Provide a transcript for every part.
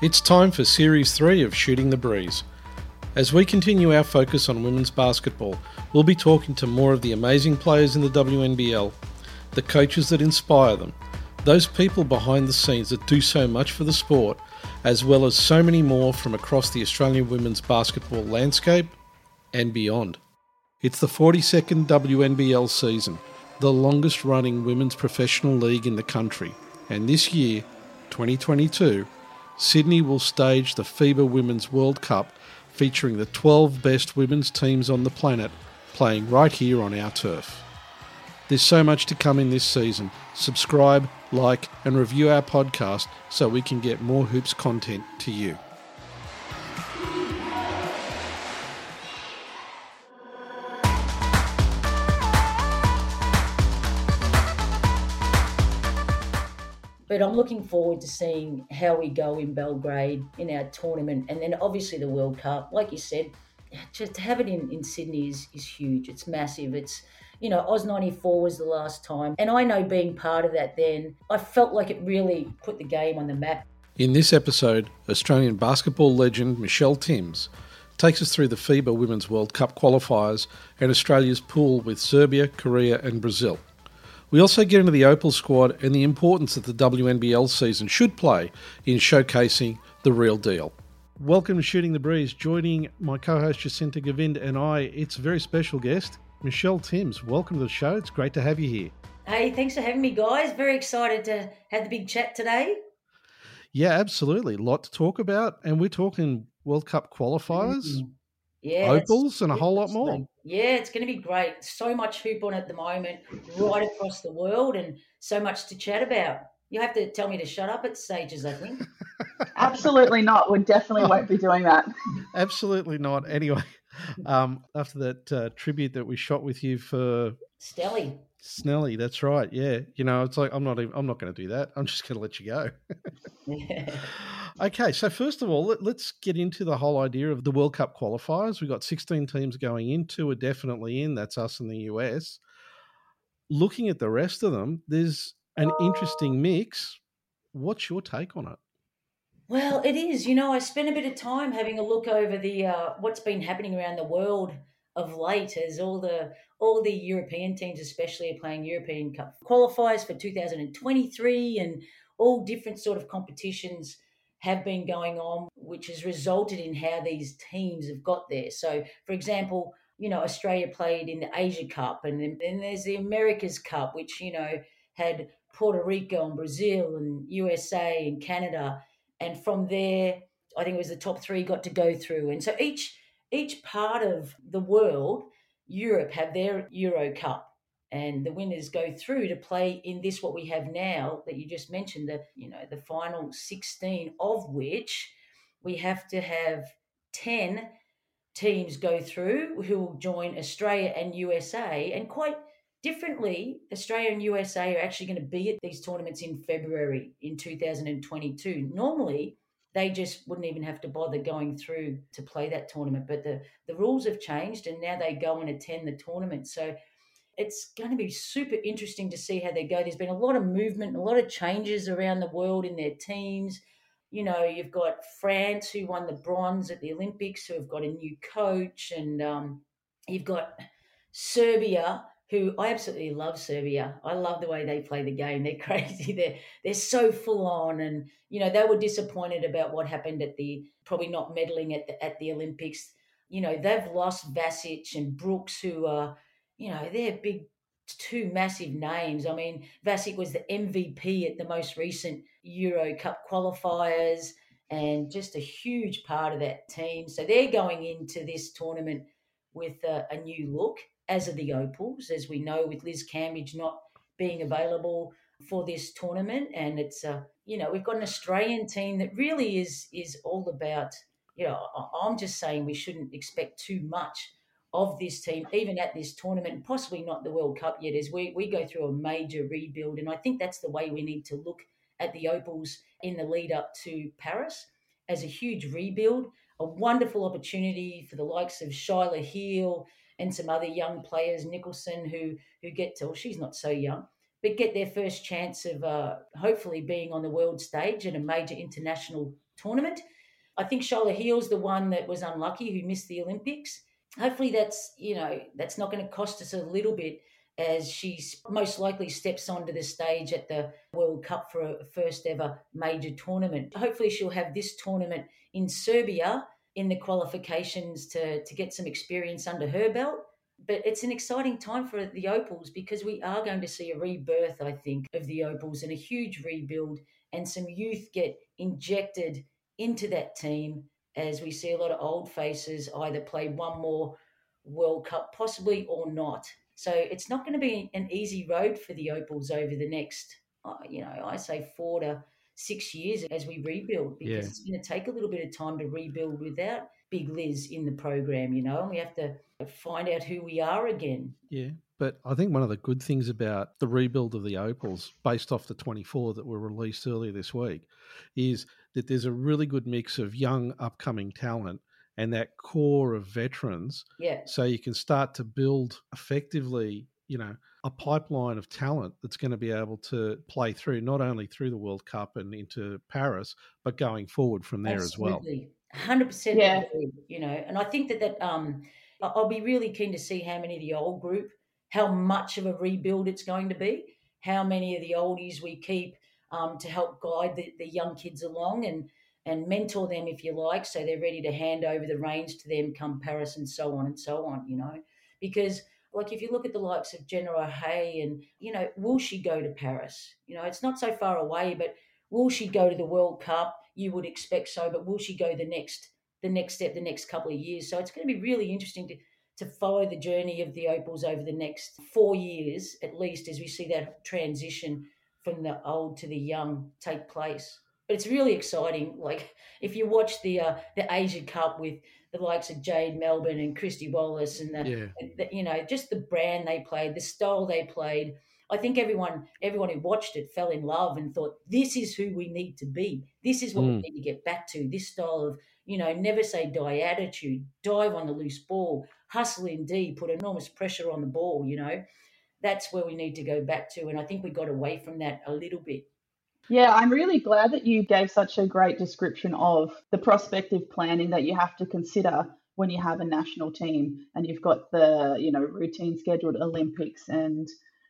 It's time for Series 3 of Shooting the Breeze. As we continue our focus on women's basketball, we'll be talking to more of the amazing players in the WNBL, the coaches that inspire them, those people behind the scenes that do so much for the sport, as well as so many more from across the Australian women's basketball landscape and beyond. It's the 42nd WNBL season, the longest running women's professional league in the country, and this year, 2022, Sydney will stage the FIBA Women's World Cup featuring the 12 best women's teams on the planet playing right here on our turf. There's so much to come in this season. Subscribe, like, and review our podcast so we can get more hoops content to you. But I'm looking forward to seeing how we go in Belgrade in our tournament and then obviously the World Cup. Like you said, just to have it in, in Sydney is, is huge. It's massive. It's, you know, Oz 94 was the last time. And I know being part of that then, I felt like it really put the game on the map. In this episode, Australian basketball legend Michelle Timms takes us through the FIBA Women's World Cup qualifiers and Australia's pool with Serbia, Korea, and Brazil. We also get into the Opal squad and the importance that the WNBL season should play in showcasing the real deal. Welcome to Shooting the Breeze. Joining my co host Jacinta Govind and I, it's a very special guest, Michelle Timms. Welcome to the show. It's great to have you here. Hey, thanks for having me, guys. Very excited to have the big chat today. Yeah, absolutely. A lot to talk about. And we're talking World Cup qualifiers. Mm-hmm yeah, opals and a whole lot more. Yeah, it's going to be great. So much hoop on at the moment, right across the world, and so much to chat about. You have to tell me to shut up at stages, I think. Absolutely not. We definitely won't be doing that. Absolutely not. Anyway, um, after that uh, tribute that we shot with you for Stelly. Snelly, that's right. Yeah, you know, it's like I'm not. Even, I'm not going to do that. I'm just going to let you go. yeah. Okay, so first of all, let, us get into the whole idea of the World Cup qualifiers. We've got 16 teams going in. Two are definitely in. That's us in the US. Looking at the rest of them, there's an interesting mix. What's your take on it? Well, it is. You know, I spent a bit of time having a look over the uh, what's been happening around the world of late as all the all the European teams especially are playing European Cup qualifiers for 2023 and all different sort of competitions have been going on, which has resulted in how these teams have got there. So, for example, you know, Australia played in the Asia Cup, and then, then there's the Americas Cup, which, you know, had Puerto Rico and Brazil and USA and Canada. And from there, I think it was the top three got to go through. And so each each part of the world, Europe have their Euro Cup and the winners go through to play in this what we have now that you just mentioned the you know the final 16 of which we have to have 10 teams go through who will join Australia and USA and quite differently Australia and USA are actually going to be at these tournaments in February in 2022 normally they just wouldn't even have to bother going through to play that tournament but the the rules have changed and now they go and attend the tournament so it's going to be super interesting to see how they go. There's been a lot of movement, a lot of changes around the world in their teams. You know, you've got France who won the bronze at the Olympics, who have got a new coach, and um, you've got Serbia, who I absolutely love Serbia. I love the way they play the game. They're crazy. They're they're so full on, and you know they were disappointed about what happened at the probably not medaling at the at the Olympics. You know they've lost Vasic and Brooks, who are you know, they're big, two massive names. I mean, Vasic was the MVP at the most recent Euro Cup qualifiers and just a huge part of that team. So they're going into this tournament with a, a new look, as are the Opals, as we know, with Liz Cambage not being available for this tournament. And it's, uh, you know, we've got an Australian team that really is is all about, you know, I'm just saying we shouldn't expect too much of this team, even at this tournament, possibly not the World Cup yet, as we, we go through a major rebuild. And I think that's the way we need to look at the Opals in the lead up to Paris as a huge rebuild, a wonderful opportunity for the likes of Shyla Heal and some other young players, Nicholson, who who get to, well, she's not so young, but get their first chance of uh, hopefully being on the world stage at a major international tournament. I think Shyla Heal's the one that was unlucky who missed the Olympics. Hopefully, that's you know that's not going to cost us a little bit as she most likely steps onto the stage at the World Cup for a first ever major tournament. Hopefully, she'll have this tournament in Serbia in the qualifications to, to get some experience under her belt. But it's an exciting time for the Opals because we are going to see a rebirth, I think, of the Opals and a huge rebuild and some youth get injected into that team as we see a lot of old faces either play one more World Cup, possibly or not. So it's not going to be an easy road for the Opals over the next, uh, you know, I say four to six years as we rebuild because yeah. it's going to take a little bit of time to rebuild without Big Liz in the program, you know, and we have to find out who we are again. Yeah. But I think one of the good things about the rebuild of the Opals, based off the 24 that were released earlier this week, is that there's a really good mix of young, upcoming talent and that core of veterans. Yeah. So you can start to build effectively, you know, a pipeline of talent that's going to be able to play through not only through the World Cup and into Paris, but going forward from there Absolutely. as well. Hundred percent, yeah. You know, and I think that that um, I'll be really keen to see how many of the old group, how much of a rebuild it's going to be, how many of the oldies we keep um, to help guide the, the young kids along and and mentor them if you like, so they're ready to hand over the reins to them come Paris and so on and so on. You know, because like if you look at the likes of Jenna O'Hea and, you know, will she go to Paris? You know, it's not so far away, but will she go to the World Cup? You would expect so, but will she go the next the next step, the next couple of years? So it's going to be really interesting to to follow the journey of the Opals over the next four years, at least, as we see that transition from the old to the young take place. But it's really exciting. Like if you watch the uh, the Asia Cup with the likes of Jade Melbourne and Kristy Wallace and the, yeah. the, you know just the brand they played, the style they played. I think everyone everyone who watched it fell in love and thought this is who we need to be. This is what mm. we need to get back to. This style of you know never say die attitude, dive on the loose ball, hustle in D, put enormous pressure on the ball. You know that's where we need to go back to, and I think we got away from that a little bit. Yeah, I'm really glad that you gave such a great description of the prospective planning that you have to consider when you have a national team and you've got the, you know, routine scheduled Olympics and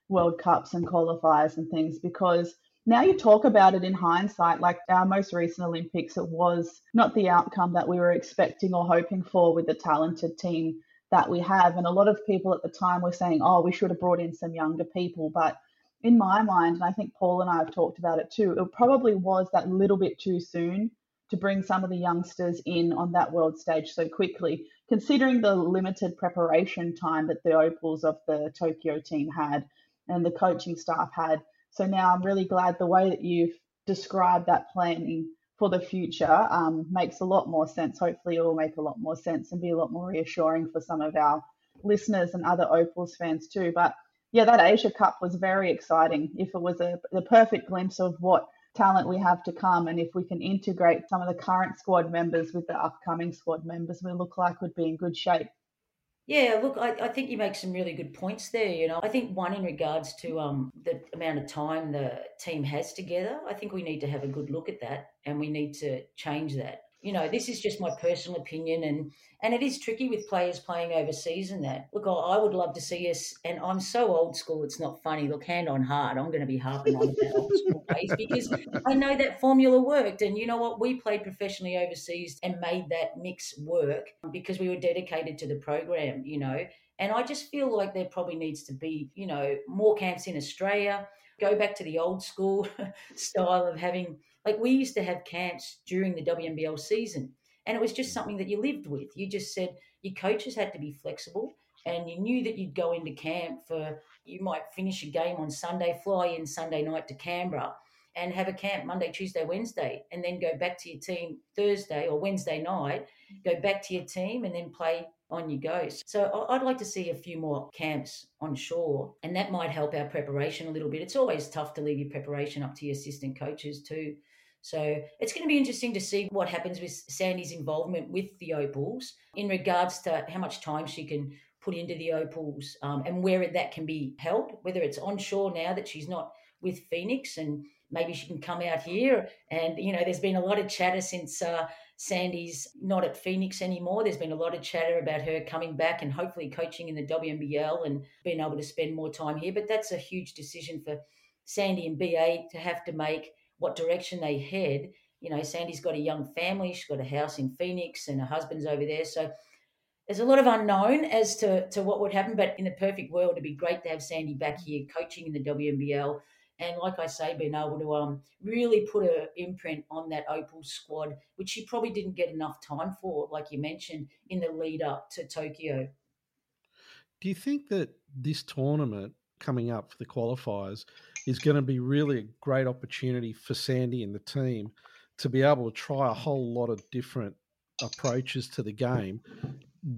World Cups and qualifiers and things because now you talk about it in hindsight, like our most recent Olympics, it was not the outcome that we were expecting or hoping for with the talented team that we have. And a lot of people at the time were saying, oh, we should have brought in some younger people. But in my mind, and I think Paul and I have talked about it too, it probably was that little bit too soon to bring some of the youngsters in on that world stage so quickly, considering the limited preparation time that the Opals of the Tokyo team had and the coaching staff had. So now I'm really glad the way that you've described that planning for the future um, makes a lot more sense. Hopefully, it will make a lot more sense and be a lot more reassuring for some of our listeners and other Opals fans too. But yeah, that Asia Cup was very exciting. If it was a the perfect glimpse of what talent we have to come, and if we can integrate some of the current squad members with the upcoming squad members, we look like we'd be in good shape. Yeah, look, I, I think you make some really good points there. You know, I think one in regards to um, the amount of time the team has together, I think we need to have a good look at that, and we need to change that you know, this is just my personal opinion, and and it is tricky with players playing overseas and that. Look, I would love to see us, and I'm so old school, it's not funny. Look, hand on heart, I'm going to be harping on about old school ways because I know that formula worked, and you know what? We played professionally overseas and made that mix work because we were dedicated to the program, you know. And I just feel like there probably needs to be, you know, more camps in Australia. Go back to the old school style of having like we used to have camps during the WNBL season, and it was just something that you lived with. You just said your coaches had to be flexible, and you knew that you'd go into camp for you might finish a game on Sunday, fly in Sunday night to Canberra, and have a camp Monday, Tuesday, Wednesday, and then go back to your team Thursday or Wednesday night, go back to your team, and then play on you go. So I'd like to see a few more camps on shore, and that might help our preparation a little bit. It's always tough to leave your preparation up to your assistant coaches too. So it's going to be interesting to see what happens with Sandy's involvement with the Opals in regards to how much time she can put into the Opals um, and where that can be held, whether it's on shore now that she's not with Phoenix and maybe she can come out here. And, you know, there's been a lot of chatter since uh, Sandy's not at Phoenix anymore. There's been a lot of chatter about her coming back and hopefully coaching in the WNBL and being able to spend more time here. But that's a huge decision for Sandy and BA to have to make what direction they head. You know, Sandy's got a young family, she's got a house in Phoenix, and her husband's over there. So there's a lot of unknown as to, to what would happen. But in the perfect world, it'd be great to have Sandy back here coaching in the WNBL and like I say, being able to um, really put an imprint on that Opal squad, which she probably didn't get enough time for, like you mentioned, in the lead up to Tokyo. Do you think that this tournament coming up for the qualifiers is going to be really a great opportunity for Sandy and the team to be able to try a whole lot of different approaches to the game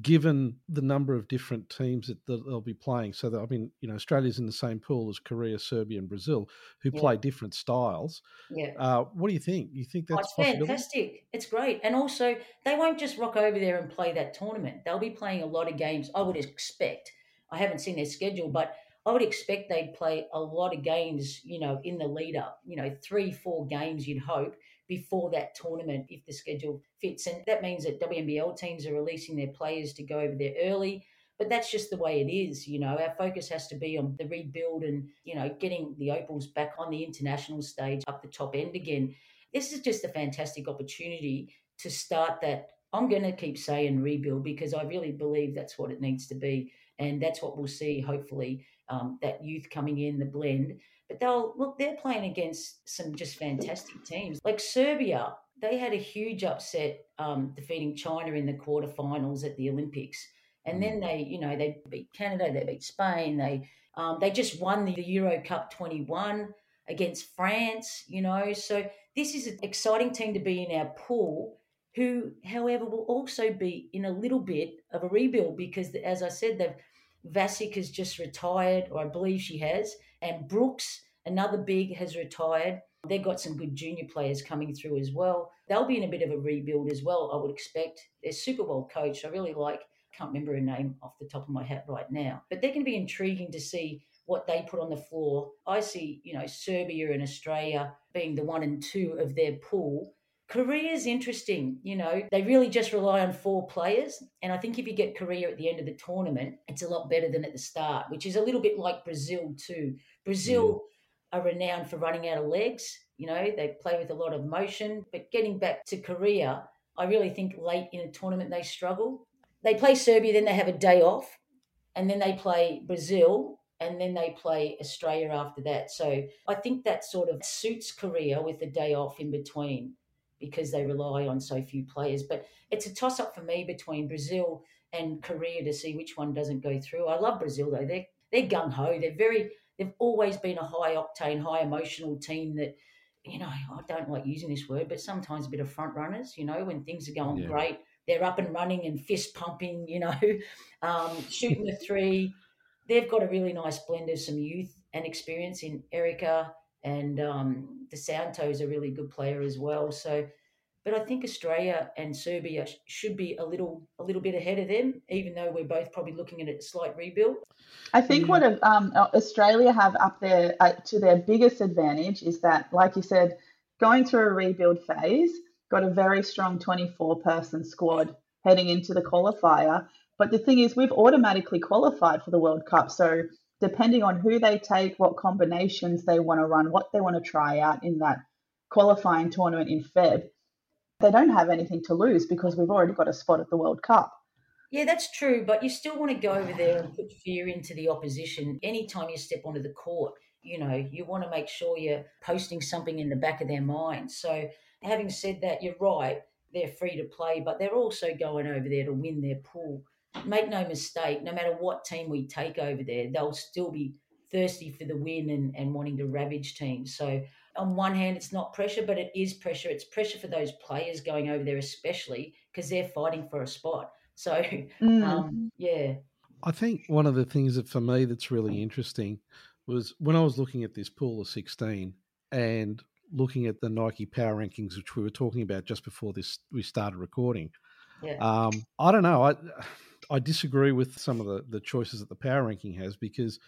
given the number of different teams that they'll be playing. So, that, I mean, you know, Australia's in the same pool as Korea, Serbia, and Brazil, who yeah. play different styles. Yeah. Uh, what do you think? You think that's oh, fantastic? It's great, and also they won't just rock over there and play that tournament. They'll be playing a lot of games. I would expect. I haven't seen their schedule, but I would expect they'd play a lot of games. You know, in the lead up. You know, three, four games. You'd hope before that tournament if the schedule fits. And that means that WNBL teams are releasing their players to go over there early. But that's just the way it is, you know. Our focus has to be on the rebuild and, you know, getting the Opals back on the international stage up the top end again. This is just a fantastic opportunity to start that. I'm going to keep saying rebuild because I really believe that's what it needs to be. And that's what we'll see, hopefully, um, that youth coming in, the blend. But they'll look, they're playing against some just fantastic teams. Like Serbia, they had a huge upset um, defeating China in the quarterfinals at the Olympics. And then mm. they, you know, they beat Canada, they beat Spain, they um, they just won the Euro Cup 21 against France, you know. So this is an exciting team to be in our pool, who, however, will also be in a little bit of a rebuild because, as I said, they've Vasic has just retired, or I believe she has, and Brooks, another big, has retired. They've got some good junior players coming through as well. They'll be in a bit of a rebuild as well, I would expect. They're super well coached. I really like, can't remember her name off the top of my hat right now, but they're going to be intriguing to see what they put on the floor. I see, you know, Serbia and Australia being the one and two of their pool Korea is interesting. You know, they really just rely on four players. And I think if you get Korea at the end of the tournament, it's a lot better than at the start, which is a little bit like Brazil, too. Brazil mm. are renowned for running out of legs. You know, they play with a lot of motion. But getting back to Korea, I really think late in a tournament they struggle. They play Serbia, then they have a day off, and then they play Brazil, and then they play Australia after that. So I think that sort of suits Korea with a day off in between because they rely on so few players. But it's a toss up for me between Brazil and Korea to see which one doesn't go through. I love Brazil though. They're they're gung ho. They're very they've always been a high octane, high emotional team that you know, I don't like using this word, but sometimes a bit of front runners, you know, when things are going yeah. great, they're up and running and fist pumping, you know, um, shooting the three. They've got a really nice blend of some youth and experience in Erica and um, De Santo is a really good player as well. So, but I think Australia and Serbia should be a little a little bit ahead of them, even though we're both probably looking at a slight rebuild. I think what um, Australia have up there uh, to their biggest advantage is that, like you said, going through a rebuild phase, got a very strong 24 person squad heading into the qualifier. But the thing is, we've automatically qualified for the World Cup. So depending on who they take, what combinations they want to run, what they want to try out in that qualifying tournament in Feb, they don't have anything to lose because we've already got a spot at the World Cup. Yeah, that's true, but you still want to go over there and put fear into the opposition. Anytime you step onto the court, you know, you want to make sure you're posting something in the back of their mind. So, having said that, you're right, they're free to play, but they're also going over there to win their pool make no mistake, no matter what team we take over there, they'll still be thirsty for the win and, and wanting to ravage teams. So, on one hand, it's not pressure, but it is pressure. It's pressure for those players going over there, especially because they're fighting for a spot. So, mm. um, yeah. I think one of the things that for me that's really interesting was when I was looking at this pool of 16 and looking at the Nike Power Rankings, which we were talking about just before this we started recording. Yeah. Um, I don't know. I I disagree with some of the, the choices that the power ranking has because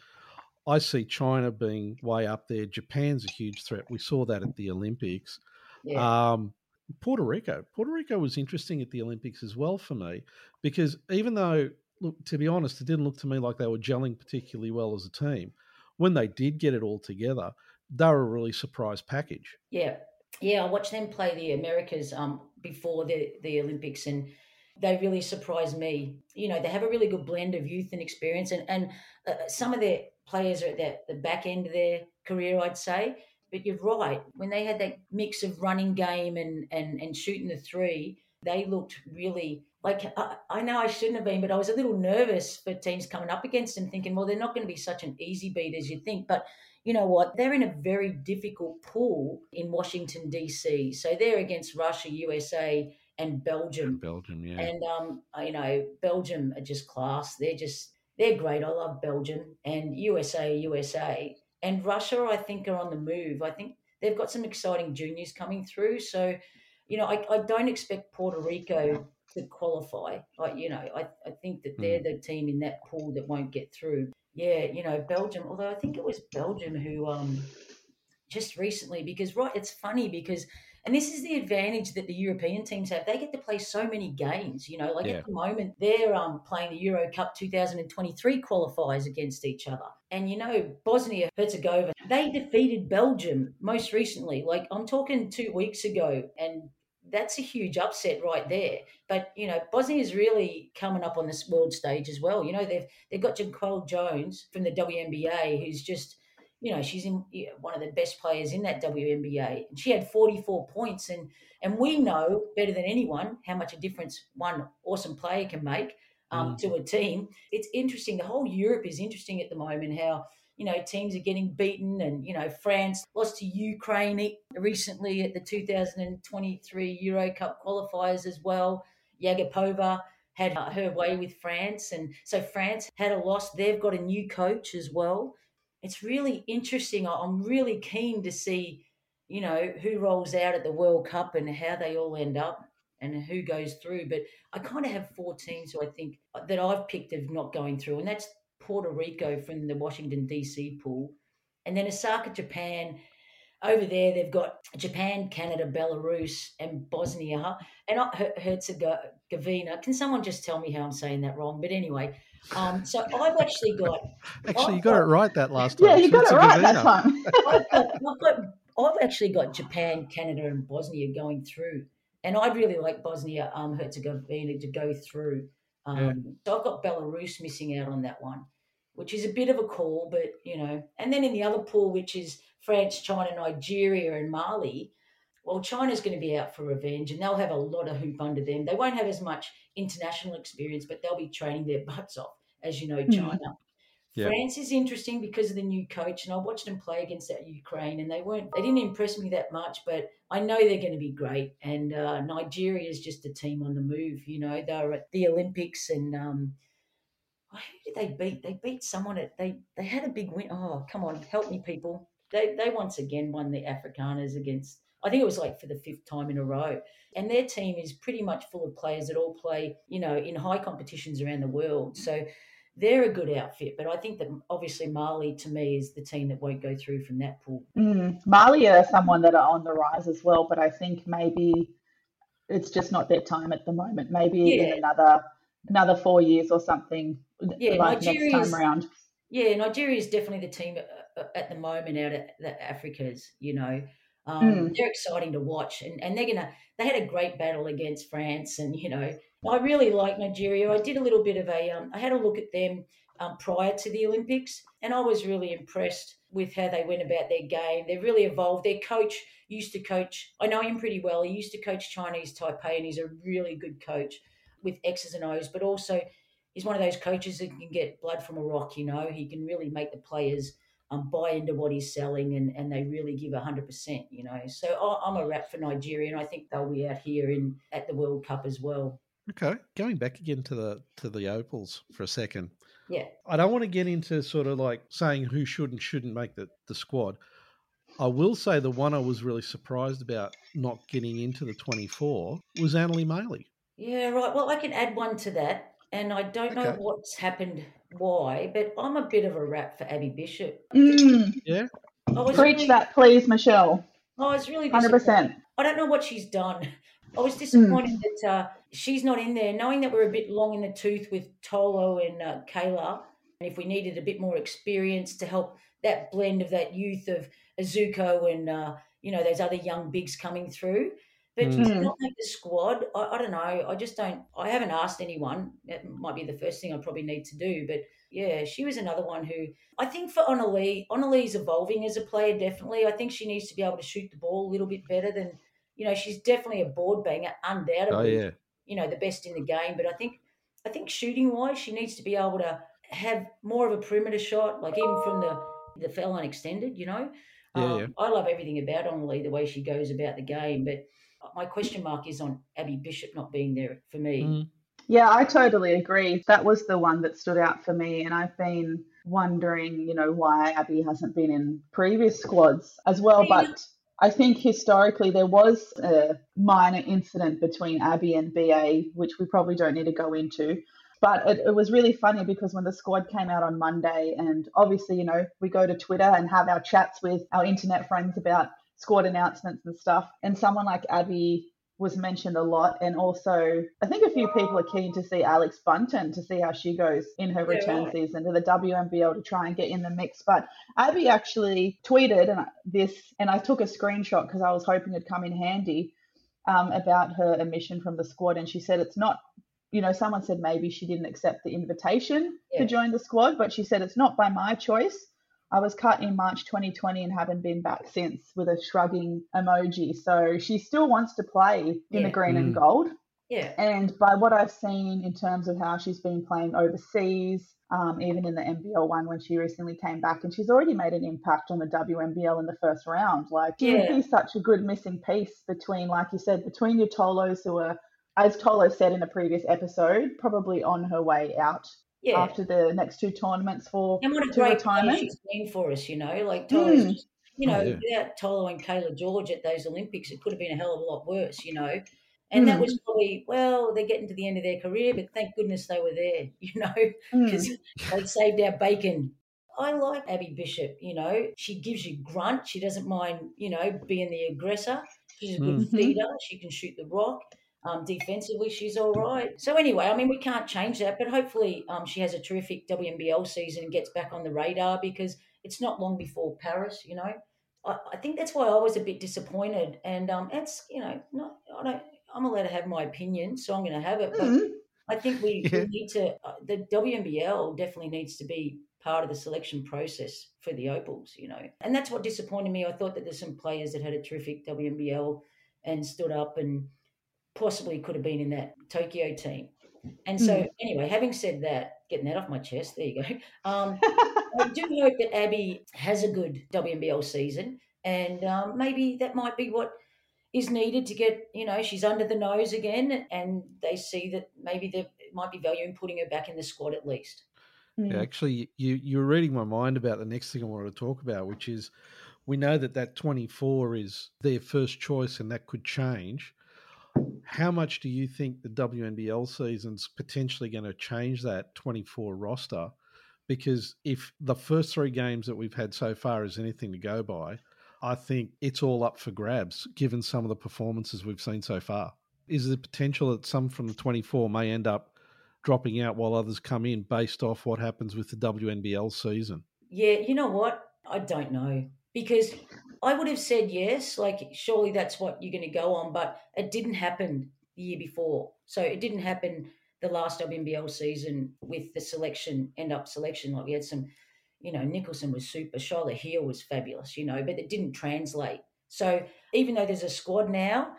I see China being way up there. Japan's a huge threat. We saw that at the Olympics. Yeah. Um, Puerto Rico. Puerto Rico was interesting at the Olympics as well for me because even though, look, to be honest, it didn't look to me like they were gelling particularly well as a team. When they did get it all together, they were a really surprise package. Yeah, yeah. I watched them play the Americas um, before the the Olympics, and they really surprised me. You know, they have a really good blend of youth and experience, and and uh, some of their players are at the, the back end of their career, I'd say. But you're right. When they had that mix of running game and, and, and shooting the three, they looked really like I, I, know I shouldn't have been, but I was a little nervous for teams coming up against them, thinking, well, they're not going to be such an easy beat as you think. But you know what? They're in a very difficult pool in Washington D.C. So they're against Russia, USA, and Belgium. And Belgium, yeah. And um, you know, Belgium are just class. They're just they're great. I love Belgium and USA, USA. And Russia, I think, are on the move. I think they've got some exciting juniors coming through. So, you know, I, I don't expect Puerto Rico to qualify. I, you know, I, I think that they're mm. the team in that pool that won't get through. Yeah, you know, Belgium, although I think it was Belgium who um just recently because right it's funny because and this is the advantage that the European teams have. They get to play so many games. You know, like yeah. at the moment, they're um, playing the Euro Cup 2023 qualifiers against each other. And, you know, Bosnia Herzegovina, they defeated Belgium most recently. Like, I'm talking two weeks ago. And that's a huge upset right there. But you know, Bosnia is really coming up on this world stage as well. You know, they've they've got Jonquel Jones from the WNBA, who's just you know, she's in you know, one of the best players in that WNBA, and she had 44 points. And and we know better than anyone how much a difference one awesome player can make um, mm. to a team. It's interesting. The whole Europe is interesting at the moment. How you know teams are getting beaten, and you know France lost to Ukraine recently at the 2023 Euro Cup qualifiers as well. Iagupova had her way with France, and so France had a loss. They've got a new coach as well it's really interesting. I'm really keen to see, you know, who rolls out at the World Cup and how they all end up and who goes through. But I kind of have four teams who I think uh, that I've picked of not going through, and that's Puerto Rico from the Washington DC pool, and then Osaka, Japan. Over there, they've got Japan, Canada, Belarus, and Bosnia, and Herzegovina. Can someone just tell me how I'm saying that wrong? But anyway, um, so I've actually got. Actually, I've you got, got, it right that last time. Yeah, you got it right that time. I've, got, I've, got, I've actually got Japan, Canada, and Bosnia going through, and I'd really like Bosnia, um, Herzegovina to go through. Um, yeah. So I've got Belarus missing out on that one, which is a bit of a call, but you know. And then in the other pool, which is France, China, Nigeria, and Mali. Well, China's going to be out for revenge, and they'll have a lot of hoop under them. They won't have as much international experience, but they'll be training their butts off, as you know, hmm. China. Mm. Yep. France is interesting because of the new coach, and I watched them play against that Ukraine, and they weren't they didn't impress me that much, but I know they're going to be great. And uh, Nigeria is just a team on the move. You know, they were at the Olympics, and um, who did they beat? They beat someone at they they had a big win. Oh, come on, help me, people! They they once again won the AfroBasket against I think it was like for the fifth time in a row. And their team is pretty much full of players that all play, you know, in high competitions around the world. So they're a good outfit. But I think that obviously Mali to me is the team that won't go through from that pool. Mm, Mali are someone that are on the rise as well, but I think maybe it's just not their time at the moment. Maybe yeah. in another another four years or something. Yeah, like Nigeria's, next time around. Yeah, Nigeria is definitely the team uh, at the moment out of the Africa's. You know, um, mm. They're exciting to watch, and, and they're gonna. They had a great battle against France, and you know, I really like Nigeria. I did a little bit of a. Um, I had a look at them um, prior to the Olympics, and I was really impressed with how they went about their game. They've really evolved. Their coach used to coach. I know him pretty well. He used to coach Chinese Taipei, and he's a really good coach with X's and O's. But also, he's one of those coaches that can get blood from a rock. You know, he can really make the players um, buy into what he's selling and, and they really give 100%, you know. So I'm a wrap for Nigeria and I think they'll be out here in at the World Cup as well. Okay, going back again to the to the opals for a second. Yeah, I don't want to get into sort of like saying who should and shouldn't make the, the squad. I will say the one I was really surprised about not getting into the 24 was Anneli Maley. Yeah, right. Well, I can add one to that. And I don't know what's happened, why, but I'm a bit of a rap for Abby Bishop. Mm, I was preach really, that, please, Michelle. I was really 100%. I don't know what she's done. I was disappointed that uh, she's not in there, knowing that we're a bit long in the tooth with Tolo and uh, Cayla. And if we needed a bit more experience to help that blend of that youth of Azuko and, uh, you know, those other young bigs coming through. But Mm. not make the squad, I, I don't know. I just don't, I haven't asked anyone. That might be the first thing I probably need to do. But yeah, she was another one who I think for Anneli, Anneli's evolving as a player, definitely. I think she needs to be able to shoot the ball a little bit better than, you know, she's definitely a board banger, undoubtedly. Oh undoubtedly, yeah. you know, the best in the game. But I think, I think shooting wise, she needs to be able to have more of a perimeter shot, like even from the, the foul line extended, you know. Yeah, Um, yeah. I love everything about Anneli, the way she goes about the game. But my question mark is on Abby Bishop not being there for me. Mm. Yeah, I totally agree. That was the one that stood out for me, and I've been wondering, you know, why Abby hasn't been in previous squads as well. But I think historically there was a minor incident between Abby and BA, which we probably don't need to go into. But it, it was really funny because when the squad came out on Monday, and obviously, you know, we go to Twitter and have our chats with our internet friends about squad announcements and stuff. And someone like Abby was mentioned a lot. And also, I think a few people are keen to see Alex Bunton to see how she goes in her Yeah, return right. season to the WNBL to try and get in the mix. But Abby actually tweeted and this, and I took a screenshot because I was hoping it'd come in handy um, about her omission from the squad. And she said it's not. You know, someone said maybe she didn't accept the invitation Yeah. to join the squad, but she said it's not by my choice. I was cut in March 2020 and haven't been back since with a shrugging emoji. So she still wants to play in Yeah. the green and Mm. gold. Yeah. And by what I've seen in terms of how she's been playing overseas, um, even in the NBL one when she recently came back, and she's already made an impact on the WNBL in the first round. Like, she would Yeah. be such a good missing piece between, like you said, between your Tolos who are, as Tolo said in a previous episode, probably on her way out Yeah. after the next two tournaments for And what a great retirement. player she's been for us, you know. Like Tolo's Mm. you know, Oh, yeah. without Tolo and Cayla George at those Olympics, it could have been a hell of a lot worse, you know. And that Mm. was probably well, they're getting to the end of their career, but thank goodness they were there, you know, Mm. because they saved our bacon. I like Abby Bishop, you know. She gives you grunt. She doesn't mind, you know, being the aggressor. She's a good Mhm. feeder. She can shoot the rock. Um, defensively, she's all right. So anyway, I mean, we can't change that, but hopefully, um, she has a terrific WNBL season and gets back on the radar because it's not long before Paris. You know, I, I think that's why I was a bit disappointed, and um, it's you know, not I don't. I'm allowed to have my opinion, so I'm going to have it. But Mm. I think we, Yeah. we need to. Uh, the WNBL definitely needs to be part of the selection process for the Opals, you know, and that's what disappointed me. I thought that there's some players that had a terrific WNBL and stood up and possibly could have been in that Tokyo team. And so, anyway, having said that, getting that off my chest, there you go. Um, I do hope that Abby has a good WNBL season, and um, maybe that might be what is needed to get, you know, she's under the nose again, and they see that maybe there might be value in putting her back in the squad at least. Mm. Yeah, actually, you you were reading my mind about the next thing I wanted to talk about, which is we know that that 24 is their first choice, and that could change. How much do you think the WNBL season's potentially going to change that 24 roster? Because if the first three games that we've had so far is anything to go by, I think it's all up for grabs given some of the performances we've seen so far. Is there potential that some from the 24 may end up dropping out while others come in based off what happens with the WNBL season? Yeah, you know what? I don't know because I would have said yes, like surely that's what you're going to go on, but it didn't happen the year before. So it didn't happen the last WNBL season with the selection, end up selection. Like we had some, you know, Nicholson was super, Shyla Heal was fabulous, you know, but it didn't translate. So even though there's a squad now,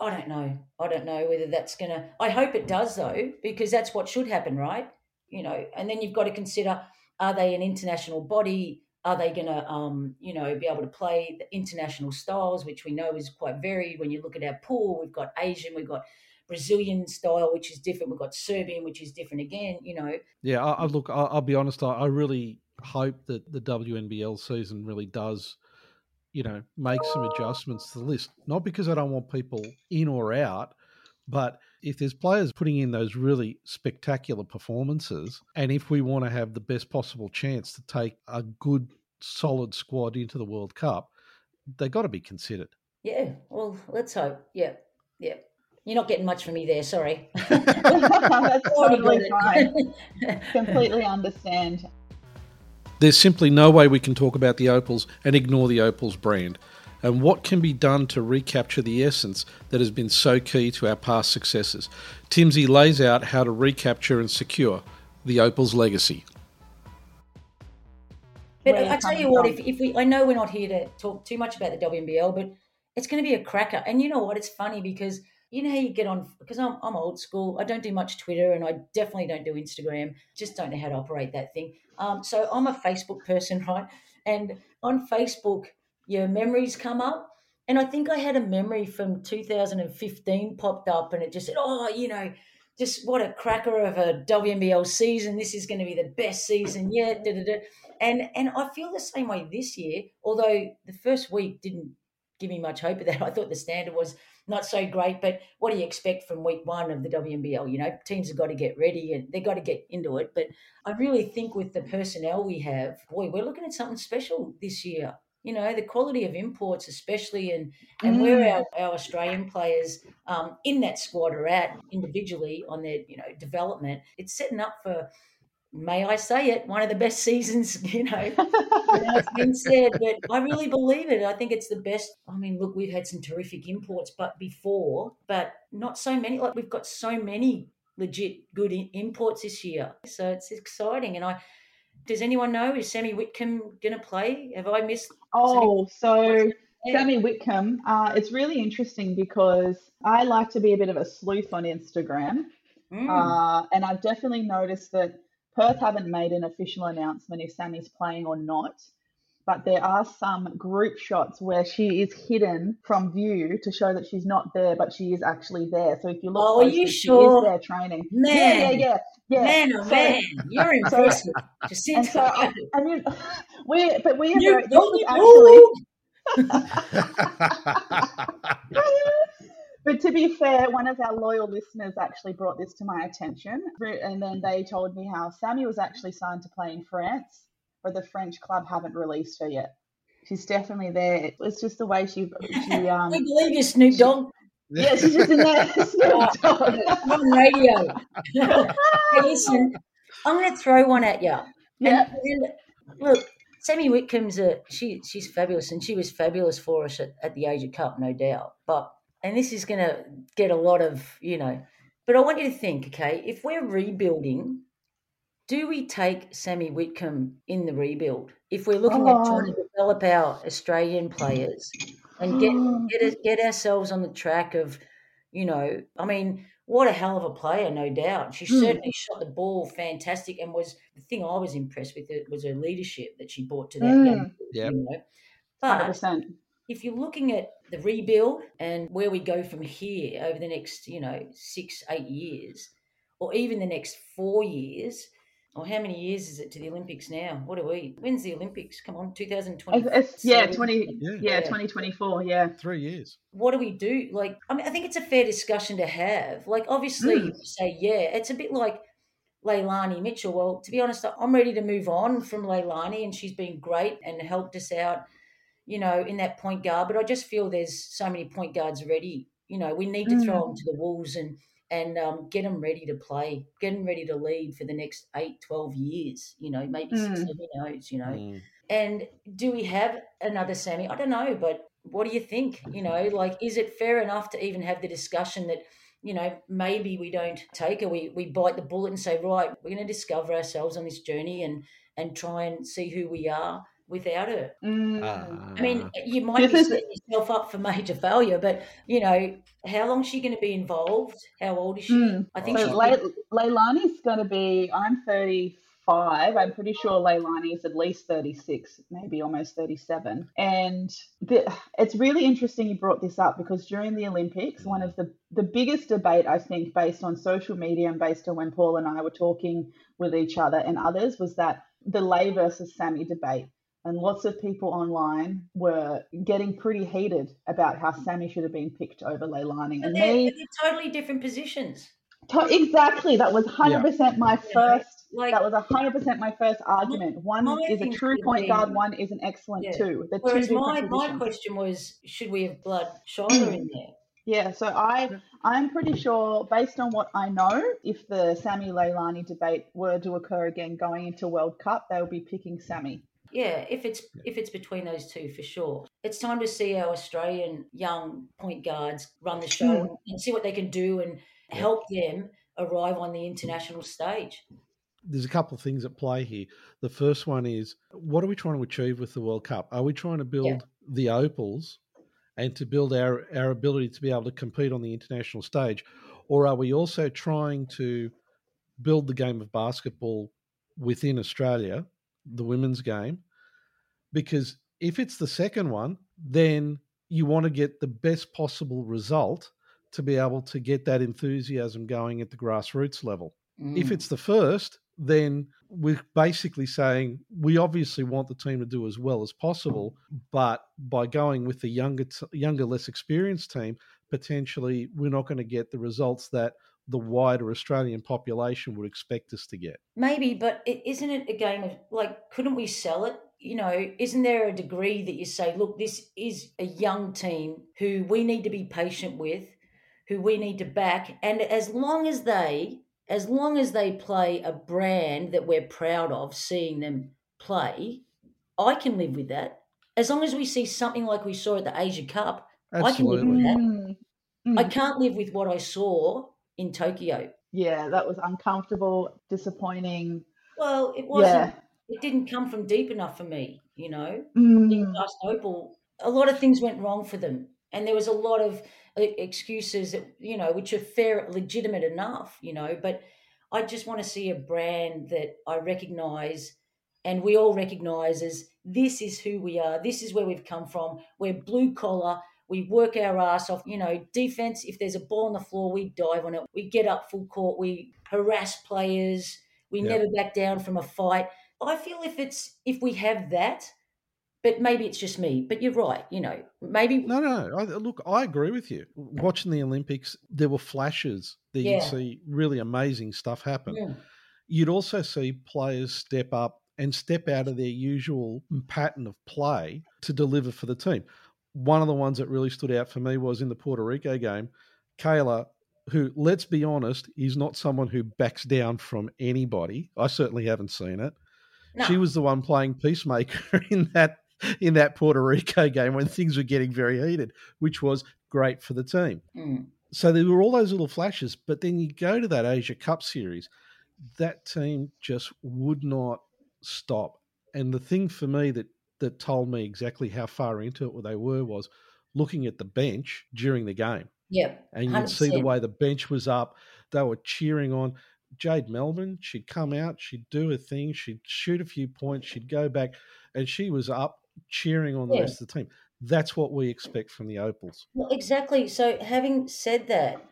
I don't know. I don't know whether that's going to, I hope it does though, because that's what should happen, right? You know, and then you've got to consider are they an international body? Are they going to, um, you know, be able to play the international styles, which we know is quite varied. When you look at our pool, we've got Asian, we've got Brazilian style, which is different. We've got Serbian, which is different again. You know, Yeah, I, I look. I, I'll be honest. I, I really hope that the WNBL season really does, you know, make some adjustments to the list. Not because I don't want people in or out, But if there's players putting in those really spectacular performances, and if we want to have the best possible chance to take a good, solid squad into the World Cup, they've got to be considered. Yeah, well, let's hope. Yeah, yeah. You're not getting much from me there, sorry. That's totally fine. Completely understand. There's simply no way we can talk about the Opals and ignore the Opals brand. And what can be done to recapture the essence that has been so key to our past successes? Timsey lays out how to recapture and secure the Opals legacy. But I tell you what, if, if we, I know we're not here to talk too much about the WNBL, but it's going to be a cracker. And you know what? It's funny because you know how you get on because I'm, I'm old school. I don't do much Twitter and I definitely don't do Instagram. Just don't know how to operate that thing. Um, so I'm a Facebook person, right? And on Facebook, your memories come up. And I think I had a memory from 2015 popped up and it just said, oh, you know, just what a cracker of a WNBL season. This is going to be the best season yet. Da, da, da. And, and I feel the same way this year, although the first week didn't give me much hope of that. I thought the standard was not so great, but what do you expect from week one of the WNBL? You know, teams have got to get ready and they've got to get into it. But I really think with the personnel we have, boy, we're looking at something special this year. You know, the quality of imports, especially, and and mm. where our, our Australian players um, in that squad are at individually on their you know development, it's setting up for may I say it, one of the best seasons, you know, it's been said, but I really believe it. I think it's the best. I mean, look, we've had some terrific imports, but before, but not so many. Like we've got so many legit good imports this year, so it's exciting. And I, does anyone know is Sami Whitcomb going to play? Have I missed? Oh, so. Sami Whitcomb, uh, it's really interesting because I like to be a bit of a sleuth on Instagram. Mm. Uh, and I've definitely noticed that Perth haven't made an official announcement if Sami's playing or not, but there are some group shots where she is hidden from view to show that she's not there, but she is actually there. So if you look, oh, closely, are you sure? She is there training. Man, yeah, yeah, yeah. Man, oh so, man, you're impressive. So, and so, I mean, we, but we are you, actually. But to be fair, one of our loyal listeners actually brought this to my attention. And then they told me how Sami was actually signed to play in France, but the French club haven't released her yet. She's definitely there. It's just the way she. she um, we believe you, Snoop Dogg. Yeah, she's just in there. Snoop Dogg. on radio. hey, listen, I'm going to throw one at you. Yeah. And, and look, Sami Whitcomb's a she. She's fabulous, and she was fabulous for us at, at the Asia Cup, no doubt. But and this is going to get a lot of, you know, but I want you to think, okay, if we're rebuilding, do we take Sami Whitcomb in the rebuild? If we're looking oh. at trying to develop our Australian players and get get get ourselves on the track of, you know, I mean, what a hell of a player, no doubt. She mm. certainly shot the ball fantastic and was the thing I was impressed with it was her leadership that she brought to that mm. game. Yeah. You know? But 100% if you're looking at the rebuild and where we go from here over the next, you know, six, eight years, or even the next four years, or how many years is it to the Olympics now? What are we? When's the Olympics? Come on, 2020. yeah, 20, yeah. yeah, 2024, yeah. Three years. What do we do? Like, I mean, I think it's a fair discussion to have. Like, obviously, mm. say, yeah, it's a bit like Leilani Mitchell. Well, to be honest, I'm ready to move on from Leilani, and she's been great and helped us out you know, in that point guard. But I just feel there's so many point guards ready. You know, we need to mm. throw them to the wolves and and um, get them ready to play, get them ready to lead for the next eight, 12 years. You know, maybe mm. six, who knows? You know, mm. and do we have another Sami? I don't know, but what do you think? You know, like, is it fair enough to even have the discussion that? you know, maybe we don't take it. We we bite the bullet and say, right, we're going to discover ourselves on this journey and and try and see who we are without her. Mm. Uh, I mean, you might be setting yourself up for major failure, but you know, how long is she going to be involved? How old is she? Mm. I think so Le- Leilani's going to be. I'm 35. I'm pretty sure Leilani is at least 36, maybe almost 37. And the, it's really interesting you brought this up because during the Olympics, one of the the biggest debate I think, based on social media and based on when Paul and I were talking with each other and others, was that the Lay versus Sami debate and lots of people online were getting pretty heated about how Sami should have been picked over Leilani. And they're, me, they're totally different positions. To, exactly, that was hundred yeah. percent my first. Like, that was hundred percent my first argument. One is a true point guard. One is an excellent yeah. two. The Whereas two my my question was, should we have blood Shyla in there? Yeah, so I I'm pretty sure, based on what I know, if the Sami Leilani debate were to occur again going into World Cup, they will be picking Sami. Yeah, if it's if it's between those two for sure. It's time to see our Australian young point guards run the show mm. and see what they can do and help them arrive on the international stage. There's a couple of things at play here. The first one is what are we trying to achieve with the World Cup? Are we trying to build yeah. the opals and to build our, our ability to be able to compete on the international stage? Or are we also trying to build the game of basketball within Australia, the women's game? Because if it's the second one, then you want to get the best possible result to be able to get that enthusiasm going at the grassroots level. Mm. If it's the first, then we're basically saying we obviously want the team to do as well as possible, but by going with the younger, younger, less experienced team, potentially we're not going to get the results that the wider Australian population would expect us to get. Maybe, but is not it a game of like, couldn't we sell it? You know, isn't there a degree that you say, look, this is a young team who we need to be patient with, who we need to back, and as long as they as long as they play a brand that we're proud of seeing them play, I can live with that. As long as we see something like we saw at the Asia Cup, Absolutely. I can live with that. Mm. I can't live with what I saw in Tokyo. Yeah, that was uncomfortable, disappointing. Well, it wasn't. Yeah. It didn't come from deep enough for me, you know. Mm. Opal, a lot of things went wrong for them, and there was a lot of excuses that you know which are fair legitimate enough you know but i just want to see a brand that i recognize and we all recognize as this is who we are this is where we've come from we're blue collar we work our ass off you know defense if there's a ball on the floor we dive on it we get up full court we harass players we yep. never back down from a fight i feel if it's if we have that but maybe it's just me. But you're right. You know, maybe no, no. I, look, I agree with you. Watching the Olympics, there were flashes that yeah. you'd see really amazing stuff happen. Yeah. You'd also see players step up and step out of their usual pattern of play to deliver for the team. One of the ones that really stood out for me was in the Puerto Rico game. Cayla, who, let's be honest, is not someone who backs down from anybody. I certainly haven't seen it. No. She was the one playing peacemaker in that in that Puerto Rico game when things were getting very heated, which was great for the team. Mm. So there were all those little flashes, but then you go to that Asia Cup series, that team just would not stop. And the thing for me that that told me exactly how far into it they were was looking at the bench during the game. Yep. And you'd see the way the bench was up. They were cheering on. Jade Melbourne, she'd come out, she'd do a thing, she'd shoot a few points, she'd go back, and she was up cheering on the yeah. rest of the team. That's what we expect from the Opals. Well, exactly. So, having said that,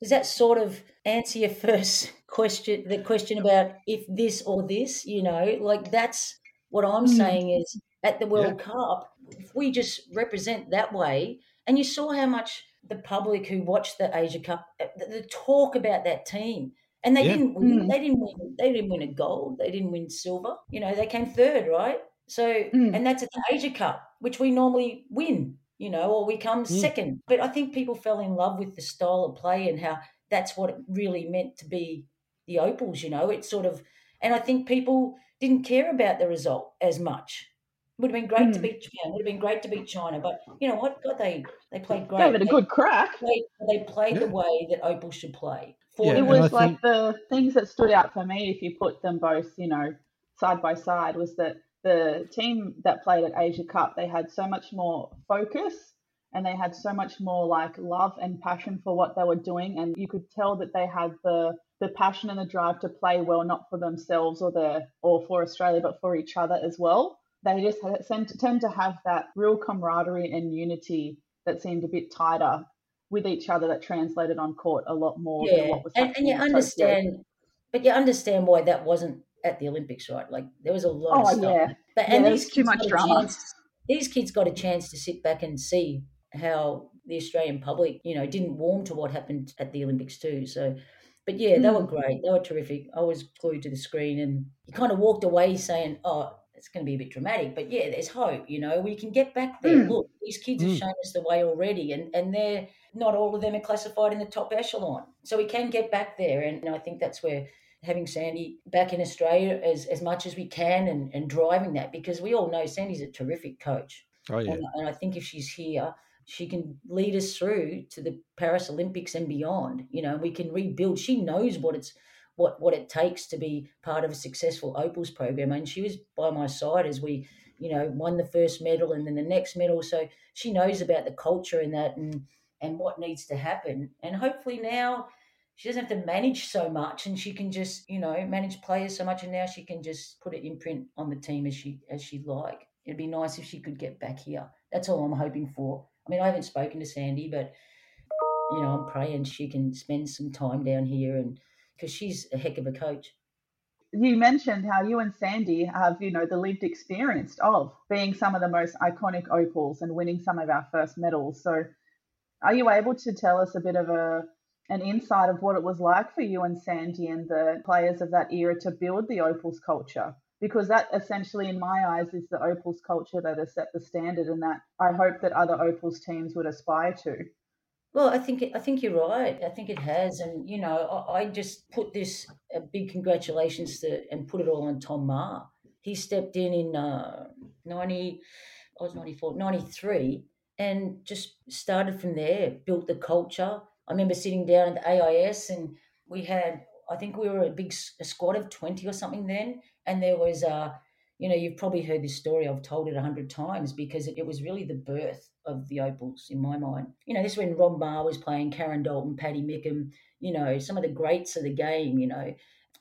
does that sort of answer your first question? The question about if this or this, you know, like that's what I'm mm. saying is at the World yeah. Cup, if we just represent that way, and you saw how much the public who watched the Asia Cup, uh, the, the talk about that team, and they yeah. didn't win. Mm. They didn't win. They didn't win a gold. They didn't win silver. You know, they came third, right? So, mm. and that's at the Asia Cup, which we normally win, you know, or we come mm. second. But I think people fell in love with the style of play and how that's what it really meant to be the Opals, you know. It's sort of, and I think people didn't care about the result as much. Would have been great mm. to beat Japan. Would have been great to beat China, but you know what? God, they they played great. Gave it a they, good crack. They, they played yeah. the way that Opal should play. Yeah, it was like think... the things that stood out for me, if you put them both, you know, side by side, was that the team that played at Asia Cup, they had so much more focus and they had so much more like love and passion for what they were doing. And you could tell that they had the the passion and the drive to play well, not for themselves or the or for Australia, but for each other as well. They just tend to have that real camaraderie and unity that seemed a bit tighter with each other that translated on court a lot more yeah. and, and you understand but you understand why that wasn't at the Olympics, right? Like there was a lot oh, of stuff. yeah. But yeah, and these too much drama. chance- these kids got a chance to sit back and see how the Australian public, you know, didn't warm to what happened at the Olympics too. So, but yeah, they were Mm. great. They were terrific. I was glued to the screen, and you kind of walked away saying, "Oh, it's going to be a bit dramatic, but yeah, there's hope. You know, we can get back there. Mm. Look, these kids have Mm. shown us the way already, and and they're not all of them are classified in the top echelon, so we can get back there. And I think that's where." Having Sandy back in Australia as, as much as we can and, and driving that because we all know Sandy's a terrific coach. Oh yeah. And, and I think if she's here, she can lead us through to the Paris Olympics and beyond. You know, we can rebuild. She knows what it's what what it takes to be part of a successful Opals program, and she was by my side as we, you know, won the first medal and then the next medal. So she knows about the culture and that and and what needs to happen. And hopefully now she doesn't have to manage so much and she can just you know manage players so much. And now she can just put an imprint on the team as she as she'd like. It'd be nice if she could get back here. That's all i'm hoping for. I mean i haven't spoken to sandy but you know i'm praying she can spend some time down here and because she's a heck of a coach you mentioned how you and Sandy have, you know, the lived experience of being some of the most iconic opals and winning some of our first medals. So, are you able to tell us a bit of a an insight of what it was like for you and Sandy and the players of that era to build the opals culture? Because that essentially, in my eyes, is the opals culture that has set the standard, and that I hope that other opals teams would aspire to. Well, I think I think you're right. I think it has, and you know, I, I just put this a big congratulations to and put it all on Tom Maher. He stepped in in uh, ninety, I was 94, 93, and just started from there. Built the culture. I remember sitting down at the AIS, and we had, I think we were a big a squad of twenty or something then, and there was uh, you know, you've probably heard this story. I've told it a hundred times because it, it was really the birth of the Opals in my mind. You know, this is when Robyn Maher was playing, Karen Dalton, Paddy Mickham, you know, some of the greats of the game, you know.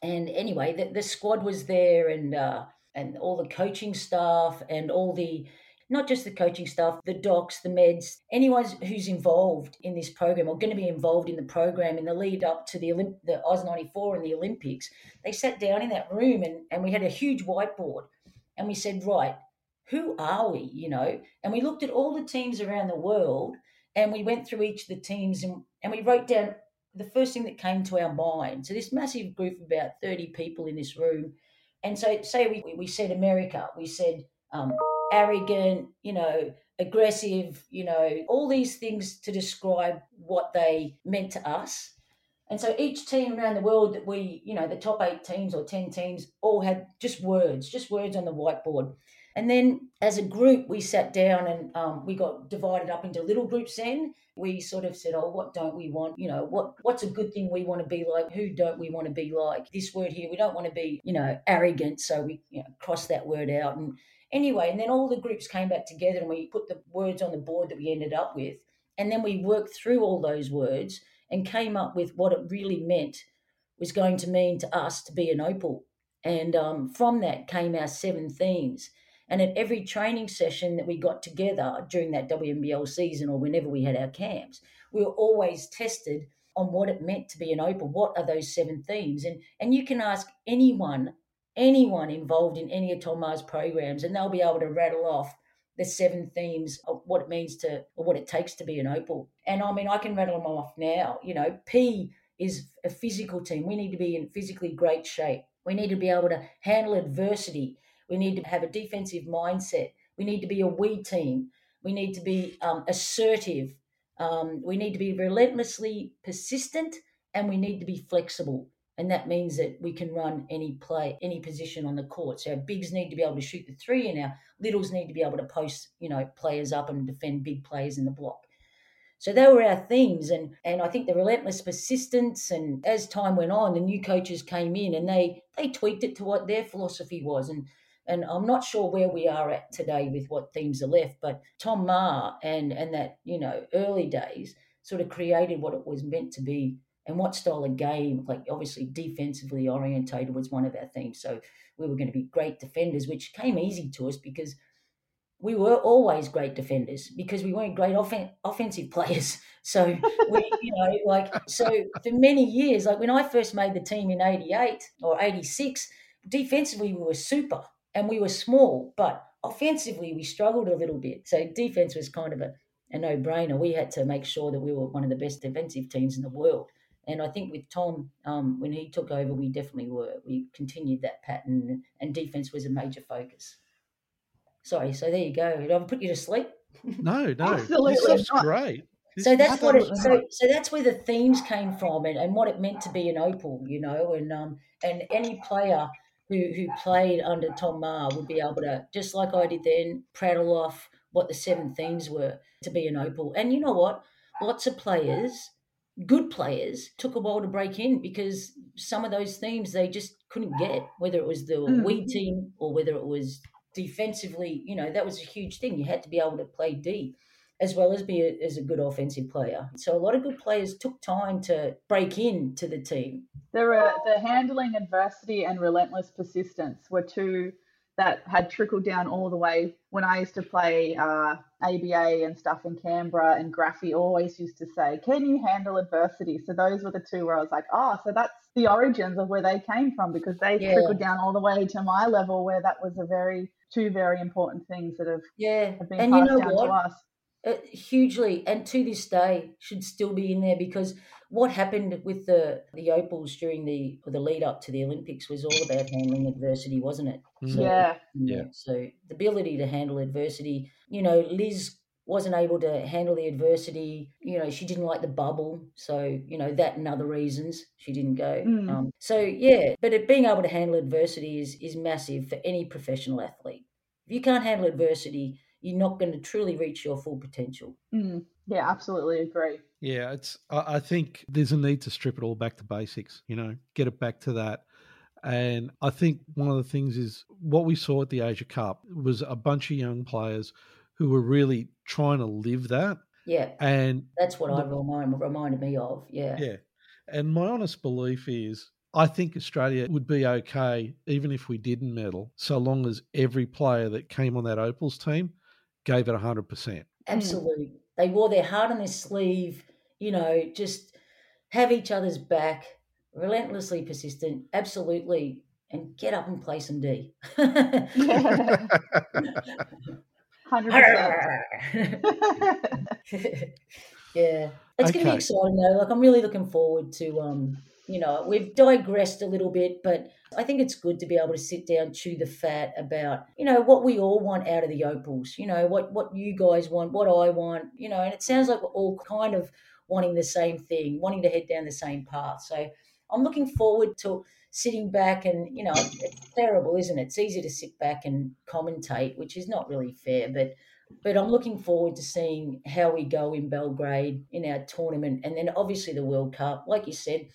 And anyway, the, the squad was there and uh, and all the coaching staff and all the not just the coaching staff, the docs, the meds, anyone who's involved in this program or going to be involved in the program in the lead up to the Olymp- the Oz 94 and the Olympics, they sat down in that room and, and we had a huge whiteboard and we said, right, who are we? You know, and we looked at all the teams around the world and we went through each of the teams and, and we wrote down the first thing that came to our mind. So this massive group of about 30 people in this room. And so say we, we said America, we said um, arrogant, you know, aggressive, you know, all these things to describe what they meant to us. And so each team around the world that we, you know, the top eight teams or 10 teams all had just words, just words on the whiteboard. And then as a group, we sat down and um, we got divided up into little groups then. We sort of said, oh, what don't we want? You know, what what's a good thing we want to be like? Who don't we want to be like? This word here, we don't want to be, you know, arrogant. So we you know, cross that word out. And anyway, and then all the groups came back together and we put the words on the board that we ended up with. And then we worked through all those words and came up with what it really meant was going to mean to us to be an opal. And um, from that came our seven themes. And at every training session that we got together during that WNBL season or whenever we had our camps, we were always tested on what it meant to be an opal. What are those seven themes? And and you can ask anyone, anyone involved in any of Tom Maher's programs, and they'll be able to rattle off the seven themes of what it means to or what it takes to be an opal. And I mean, I can rattle them off now. You know, P is a physical team. We need to be in physically great shape. We need to be able to handle adversity. We need to have a defensive mindset. We need to be a we team. We need to be um, assertive. Um, we need to be relentlessly persistent and we need to be flexible. And that means that we can run any play, any position on the court. So our bigs need to be able to shoot the three, and our littles need to be able to post, you know, players up and defend big players in the block. So they were our themes, and and I think the relentless persistence. And as time went on, the new coaches came in, and they they tweaked it to what their philosophy was. And and I'm not sure where we are at today with what themes are left, but Tom Maher and and that you know early days sort of created what it was meant to be and what style of game. Like obviously defensively orientated was one of our themes, so we were going to be great defenders, which came easy to us because we were always great defenders because we weren't great offen- offensive players. So we, you know, like so for many years, like when I first made the team in '88 or '86, defensively we were super and we were small, but offensively we struggled a little bit. So defense was kind of a, a no brainer. We had to make sure that we were one of the best defensive teams in the world. And I think with Tom, um, when he took over, we definitely were. We continued that pattern, and defense was a major focus. Sorry, so there you go. Did I put you to sleep? No, no, Absolutely this is great. This so that's what it, so, so that's where the themes came from and, and what it meant to be an opal you know and um and any player who who played under tom Maher would be able to just like i did then prattle off what the seven themes were to be an opal. And you know what? Lots of players good players took a while to break in because some of those themes they just couldn't get whether it was the Mm. we team or whether it was defensively you know that was a huge thing. You had to be able to play deep as well as be a, as a good offensive player. So a lot of good players took time to break in to the team. There were the handling adversity and relentless persistence were two that had trickled down all the way. When I used to play uh, ABA and stuff in Canberra, and Graffy always used to say, "Can you handle adversity?" So those were the two where I was like, "Oh, so that's the origins of where they came from because they Yeah. trickled down all the way to my level, where that was a very two very important things that have, Yeah, have been and you passed know down what? to us." Uh, hugely, and to this day should still be in there because what happened with the the opals during the the lead up to the Olympics was all about handling adversity, wasn't it? Mm. So- Yeah, Yeah. So the ability to handle adversity, you know, Liz wasn't able to handle the adversity. You know, she didn't like the bubble, so you know that and other reasons she didn't go. Mm. Um, so yeah, but it, being able to handle adversity is is massive for any professional athlete. If you can't handle adversity, you're not going to truly reach your full potential. Mm. yeah, absolutely agree. Yeah, it's. I I think there's a need to strip it all back to basics. You know, get it back to that. And I think one of the things is what we saw at the Asia Cup was a bunch of young players who were really trying to live that. Yeah, And that's what I The- remind reminded me of. Yeah, yeah, and my honest belief is I think Australia would be okay even if we didn't medal, so long as every player that came on that Opals team gave it hundred percent. absolutely. They wore their heart on their sleeve. You know, just have each other's back, relentlessly persistent, absolutely, and get up and play some D. Hundred percent. yeah, it's going to be exciting though. Like I'm really looking forward to. Um, you know, we've digressed a little bit, but I think it's good to be able to sit down, chew the fat about you know what we all want out of the opals. You know what what you guys want, what I want. You know, and it sounds like we're all kind of wanting the same thing, wanting to head down the same path. So I'm looking forward to sitting back and you know it's terrible isn't it it's easy to sit back and commentate which is not really fair but but i'm looking forward to seeing how we go in belgrade in our tournament and then obviously the world cup like you said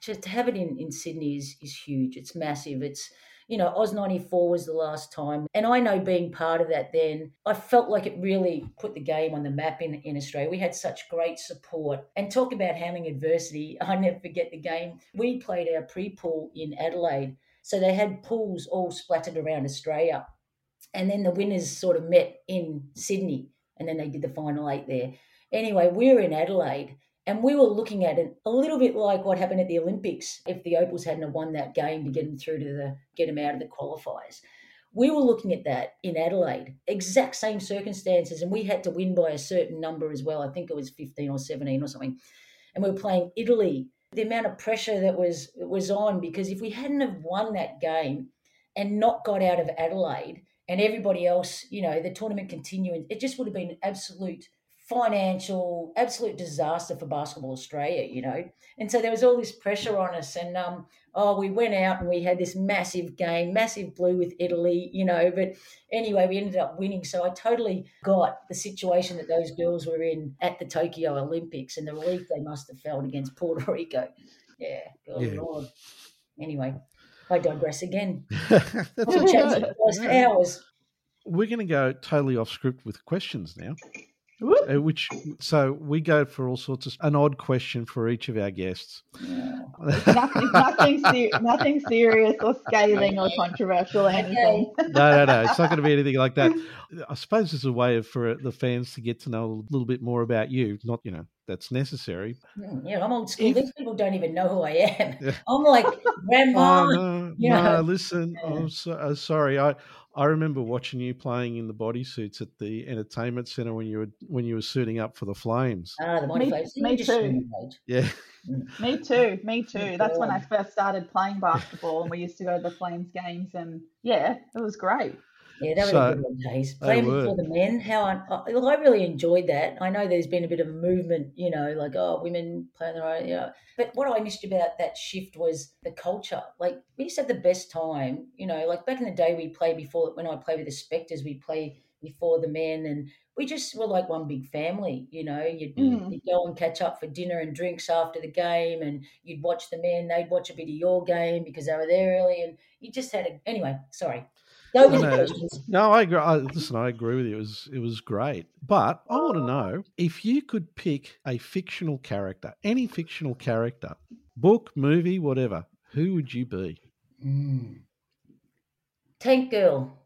just to have it in, in sydney is, is huge. It's massive. It's you know oz 94 was the last time and i know being part of that then i felt like it really put the game on the map in, in australia. We had such great support. And talk about handling adversity i never forget the game. We played our pre-pool in adelaide so they had pools all splattered around australia. And then the winners sort of met in sydney and then they did the final eight there. Anyway we were in adelaide and we were looking at it a little bit like what happened at the Olympics if the Opals hadn't won that game to get them through to the get them out of the qualifiers. We were looking at that in Adelaide, exact same circumstances, and we had to win by a certain number as well. I think it was 15 or 17 or something. And we were playing Italy. The amount of pressure that was was on because if we hadn't have won that game and not got out of Adelaide and everybody else, you know, the tournament continuing, it just would have been absolute financial, absolute disaster for Basketball Australia, you know. And so there was all this pressure on us. And um, oh, we went out and we had this massive game, massive blue with Italy, you know. But anyway, we ended up winning. So I totally got the situation that those girls were in at the Tokyo Olympics and the relief they must have felt against Puerto Rico. Yeah, good Yeah. Lord. Anyway, I digress again. That's okay. for the last Yeah. hours. We're going to go totally off script with questions now. Whoop. uh, Which so we go for all sorts of an odd question for each of our guests. Yeah. nothing, nothing, ser- nothing serious or scathing or controversial or anything. no, no, no. It's not going to be anything like that. I suppose it's a way of, for the fans to get to know a little bit more about you. Not, you know, that's necessary. Mm, Yeah, I'm old school. If- These people don't even know who I am. Yeah. I'm like grandma. Oh no, yeah. no! Listen, Yeah. I'm so, uh, sorry. I I remember watching you playing in the bodysuits at the entertainment center when you were when you were suiting up for the Flames. Ah, the Mighty Me- Flames. me You just too. show. Yeah, Me too, me too. That's when I first started playing basketball, and we used to go to the Flames games, and yeah, it was great. Yeah, that was So, a good old days. Playing were. before the men, how I, I, look, I really enjoyed that. I know there's been a bit of a movement, you know, like oh, women playing their own, you know. But what I missed about that shift was the culture. Like we used to have the best time, you know. Like back in the day, we played before when I played with the Spectres, we play before the men, and we just were like one big family, you know. You'd, Mm. you'd go and catch up for dinner and drinks after the game, and you'd watch the men. They'd watch a bit of your game because they were there early, and you just had a anyway. Sorry. Go with No, no. no, I agree. I, listen, I agree with you. It was it was great, but I want to know if you could pick a fictional character, any fictional character, book, movie, whatever. Who would you be? Mm. Tank Girl.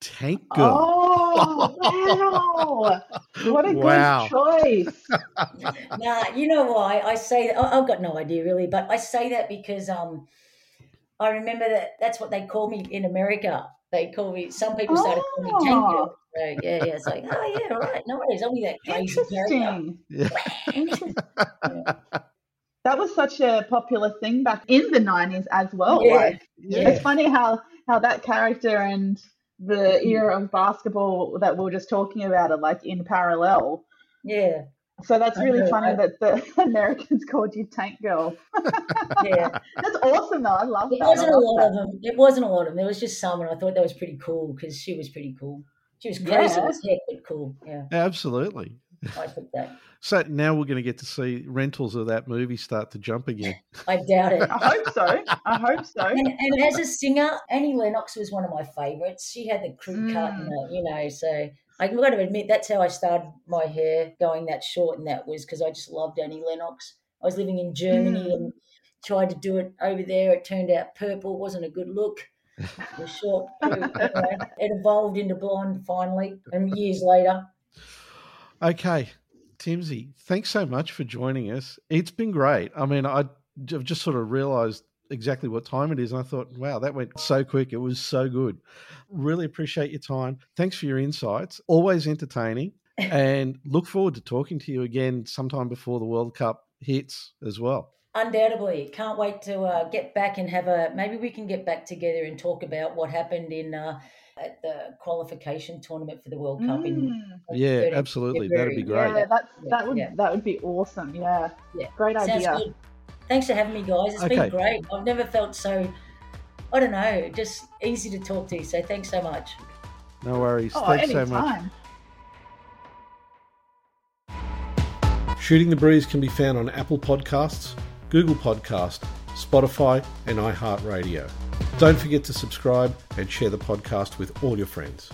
Tank Girl. Oh wow! What a Wow. good choice. nah, you know why I say that? I- I've got no idea really, but I say that because um, I remember that that's what they call me in America. They call me. Some people started calling me Tank oh. Girl. So yeah, yeah, it's like oh yeah, all right, no worries. I'll be that crazy character. Interesting. Yeah. Interesting. That was such a popular thing back in the nineties as well. Yeah. Like Yeah. it's funny how how that character and the era of basketball that we were just talking about are like in parallel. Yeah, So that's really know, funny I- that the Americans called you Tank Girl. yeah. That's awesome though. I love It that. I wasn't a love lot that. of them. It wasn't a lot of them. There was just some, and I thought that was pretty cool because she was pretty cool. She was crazy Yeah. as heck, but cool. Yeah, Absolutely. I took that. So now we're going to get to see rentals of that movie start to jump again. I doubt it. I hope so. I hope so. And, and as a singer, Annie Lennox was one of my favourites. She had the crew cut, and mm. the, you know, so I've got to admit that's how I started my hair going that short, and that was because I just loved Annie Lennox. I was living in Germany Mm. and tried to do it over there. It turned out purple wasn't a good look. It was short. It evolved into blonde finally, and years later. Okay, Timsy, thanks so much for joining us. It's been great. I mean, I- I've just sort of realised exactly what time it is, and I thought, wow, that went so quick. It was so good. Really appreciate your time. Thanks for your insights. Always entertaining, and look forward to talking to you again sometime before the World Cup hits as well. Undoubtedly, can't wait to uh, get back and have a. Maybe we can get back together and talk about what happened in uh, at the qualification tournament for the World Cup in Mm. Yeah, 30 absolutely. That'd be great. Yeah, that's that would Yeah. that would be awesome. Yeah. Yeah. Great Sounds idea. good. Thanks for having me, guys. It's Okay. been great. I've never felt so. I don't know, just easy to talk to. So thanks so much. No worries. Oh, Thanks so much. Shooting the Breeze can be found on Apple Podcasts, Google Podcast, Spotify, and iHeartRadio. Don't forget to subscribe and share the podcast with all your friends.